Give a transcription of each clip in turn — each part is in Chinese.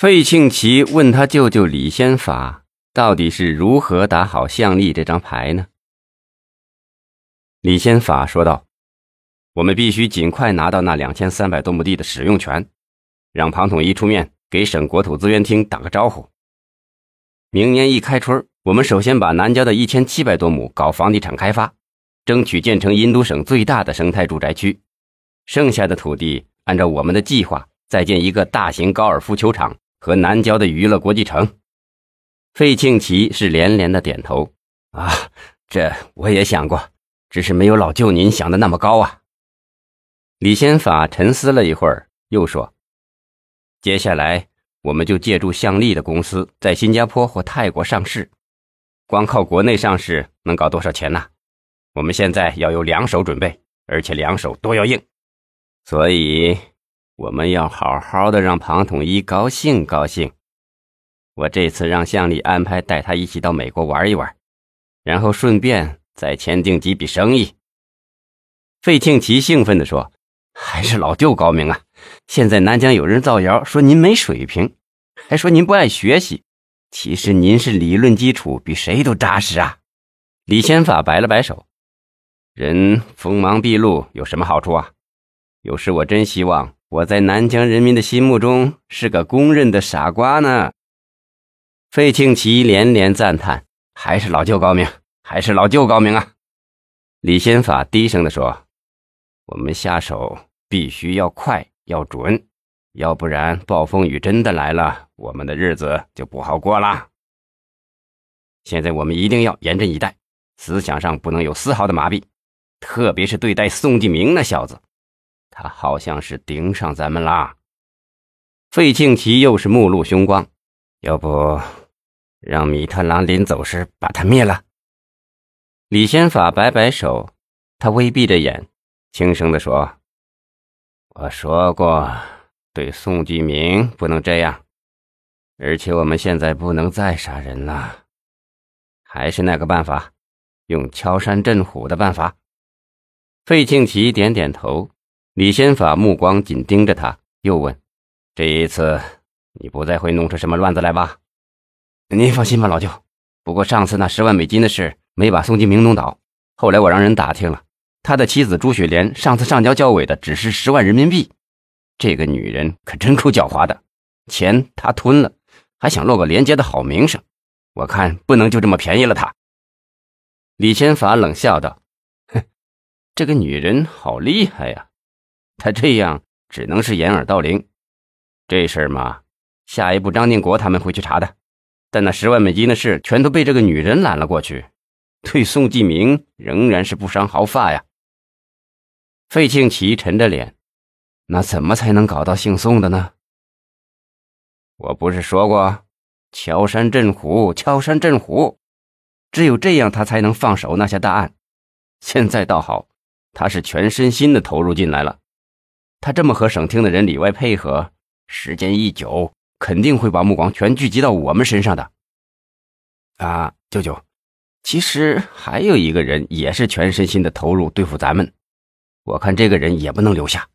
费庆奇问他舅舅李先法到底是如何打好向力这张牌呢？李先法说道：“我们必须尽快拿到那两千三百多亩地的使用权，让庞统一出面给省国土资源厅打个招呼。明年一开春，我们首先把南郊的一千七百多亩搞房地产开发，争取建成印度省最大的生态住宅区。剩下的土地，按照我们的计划，再建一个大型高尔夫球场。”和南郊的娱乐国际城，费庆奇是连连的点头。啊，这我也想过，只是没有老舅您想的那么高啊。李先法沉思了一会儿，又说：“接下来我们就借助向力的公司在新加坡或泰国上市。光靠国内上市能搞多少钱呢？我们现在要有两手准备，而且两手都要硬。所以。”我们要好好的让庞统一高兴高兴。我这次让向丽安排带他一起到美国玩一玩，然后顺便再签订几笔生意。费庆奇兴奋地说：“还是老舅高明啊！现在南疆有人造谣说您没水平，还说您不爱学习，其实您是理论基础比谁都扎实啊！”李先法摆了摆手：“人锋芒毕露有什么好处啊？有时我真希望。”我在南疆人民的心目中是个公认的傻瓜呢。费庆奇连连赞叹：“还是老舅高明，还是老舅高明啊！”李先法低声地说：“我们下手必须要快要准，要不然暴风雨真的来了，我们的日子就不好过了。现在我们一定要严阵以待，思想上不能有丝毫的麻痹，特别是对待宋继明那小子。”他好像是盯上咱们啦。费庆奇又是目露凶光，要不让米特朗临走时把他灭了？李先法摆摆手，他微闭着眼，轻声地说：“我说过，对宋继明不能这样，而且我们现在不能再杀人了，还是那个办法，用敲山震虎的办法。”费庆奇点点头。李先法目光紧盯着他，又问：“这一次你不再会弄出什么乱子来吧？”“您放心吧，老舅。不过上次那十万美金的事没把宋金明弄倒。后来我让人打听了，他的妻子朱雪莲上次上交交委的只是十万人民币。这个女人可真够狡猾的，钱她吞了，还想落个廉洁的好名声。我看不能就这么便宜了她。”李先法冷笑道：“哼，这个女人好厉害呀！”他这样只能是掩耳盗铃，这事儿嘛，下一步张定国他们会去查的，但那十万美金的事全都被这个女人揽了过去，对宋继明仍然是不伤毫发呀。费庆奇沉着脸，那怎么才能搞到姓宋的呢？我不是说过，敲山震虎，敲山震虎，只有这样他才能放手那些大案。现在倒好，他是全身心的投入进来了。他这么和省厅的人里外配合，时间一久，肯定会把目光全聚集到我们身上的。啊，舅舅，其实还有一个人也是全身心的投入对付咱们，我看这个人也不能留下。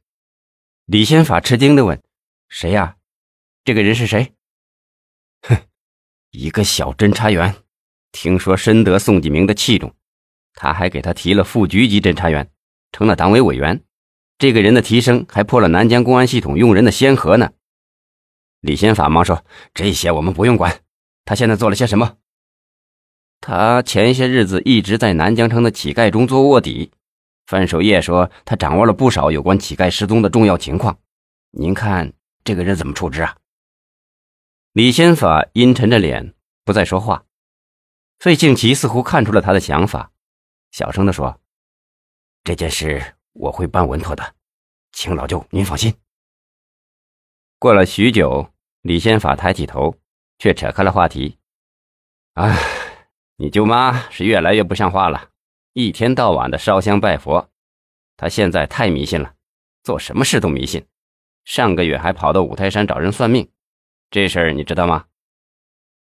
李先法吃惊的问：“谁呀？这个人是谁？”哼，一个小侦查员，听说深得宋继明的器重，他还给他提了副局级侦查员，成了党委委员。这个人的提升还破了南疆公安系统用人的先河呢。李先法忙说：“这些我们不用管。他现在做了些什么？他前些日子一直在南疆城的乞丐中做卧底。范守业说他掌握了不少有关乞丐失踪的重要情况。您看这个人怎么处置啊？”李先法阴沉着脸不再说话。费庆奇似乎看出了他的想法，小声地说：“这件事。”我会办稳妥的，请老舅您放心。过了许久，李先法抬起头，却扯开了话题：“哎，你舅妈是越来越不像话了，一天到晚的烧香拜佛，她现在太迷信了，做什么事都迷信。上个月还跑到五台山找人算命，这事儿你知道吗？”“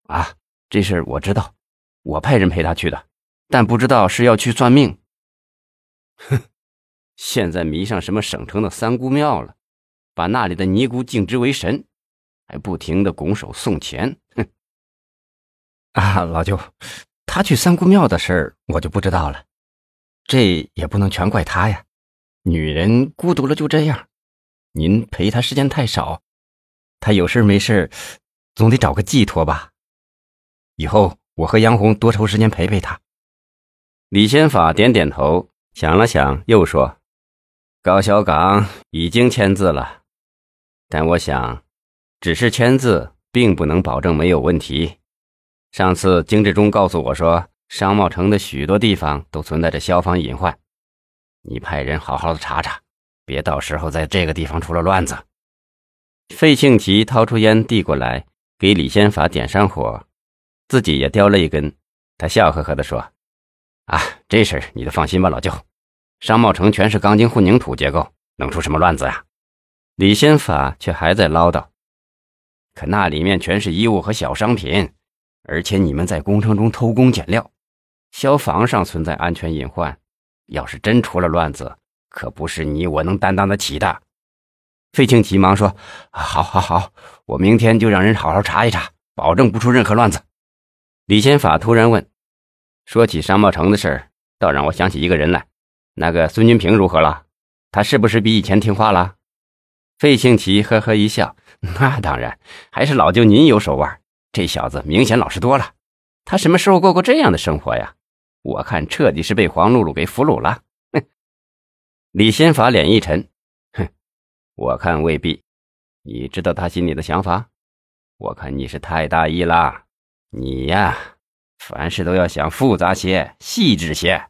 啊，这事儿我知道，我派人陪她去的，但不知道是要去算命。”哼。现在迷上什么省城的三姑庙了，把那里的尼姑敬之为神，还不停的拱手送钱。哼！啊，老舅，他去三姑庙的事儿我就不知道了，这也不能全怪他呀。女人孤独了就这样，您陪她时间太少，她有事没事总得找个寄托吧。以后我和杨红多抽时间陪陪她。李先法点点头，想了想，又说：“高小岗已经签字了，但我想，只是签字并不能保证没有问题。上次金志忠告诉我说，商贸城的许多地方都存在着消防隐患。”你派人好好的查查，别到时候在这个地方出了乱子。费庆奇掏出烟递过来，给李先法点上火，自己也叼了一根。他笑呵呵地说：“啊，这事你就放心吧，老舅。商贸城全是钢筋混凝土结构，能出什么乱子呀？”李先法却还在唠叨：“可那里面全是衣物和小商品，而且你们在工程中偷工减料，消防上存在安全隐患。”要是真出了乱子，可不是你我能担当得起的。费庆急忙说：“好，好，好，我明天就让人好好查一查，保证不出任何乱子。”李先法突然问：“说起商贸城的事倒让我想起一个人来。那个孙金平如何了？他是不是比以前听话了？”费庆奇呵呵一笑：“那当然，还是老舅您有手腕。这小子明显老实多了。他什么时候过过这样的生活呀？”我看彻底是被黄露露给俘虏了。哼！李先法脸一沉，哼，我看未必。你知道他心里的想法？我看你是太大意了。你呀，凡事都要想复杂些、细致些。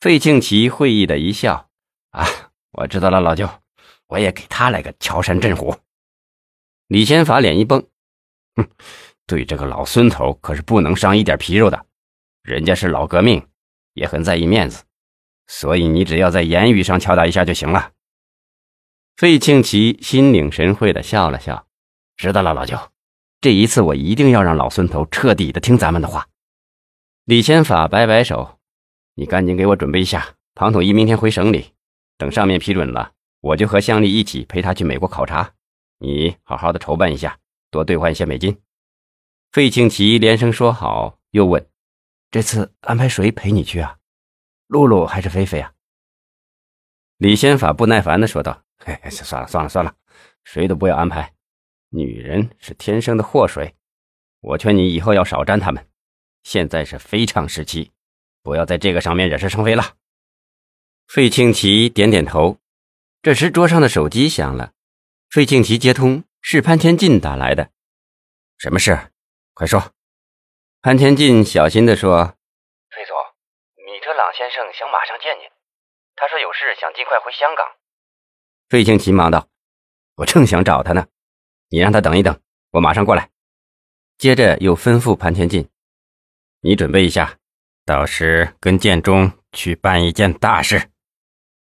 费庆奇会意的一笑：“啊，我知道了，老舅，我也给他来个敲山震虎。”李先法脸一绷，哼，对这个老孙头可是不能伤一点皮肉的。人家是老革命，也很在意面子，所以你只要在言语上敲打一下就行了。费庆奇心领神会的笑了笑，知道了，老舅，这一次我一定要让老孙头彻底的听咱们的话。李先法摆摆手，你赶紧给我准备一下，庞统一明天回省里，等上面批准了，我就和向丽一起陪他去美国考察。你好好的筹办一下，多兑换一些美金。费庆奇连声说好，又问。这次安排谁陪你去啊？露露还是菲菲啊？李先法不耐烦的说道：“嘿，算了算了算了，谁都不要安排。女人是天生的祸水，我劝你以后要少沾她们。现在是非常时期，不要在这个上面惹是生非了。”费庆奇点点头。这时桌上的手机响了，费庆奇接通，是潘天进打来的。什么事？快说。潘天进小心地说：“费总，米特朗先生想马上见您，他说有事想尽快回香港。”费庆奇忙道：“我正想找他呢，你让他等一等，我马上过来。”接着又吩咐潘天进：“你准备一下，到时跟建中去办一件大事。”